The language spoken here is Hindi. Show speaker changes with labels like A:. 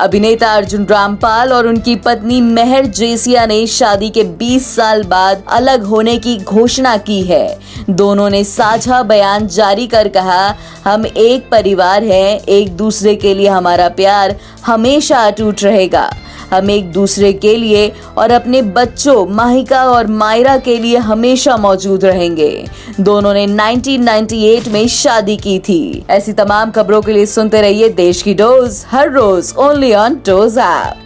A: अभिनेता अर्जुन रामपाल और उनकी पत्नी मेहर जेसिया ने शादी के 20 साल बाद अलग होने की घोषणा की है। दोनों ने साझा बयान जारी कर कहा, हम एक परिवार हैं, एक दूसरे के लिए हमारा प्यार हमेशा अटूट रहेगा। हम एक दूसरे के लिए और अपने बच्चों, माहिका और मायरा के लिए हमेशा मौजूद रहेंगे। दोनों ने 1998 में शादी की थी। ऐसी तमाम खबरों के लिए सुनते रहिए देश की डोज, हर रोज ओनली ऑन डोज ऐप।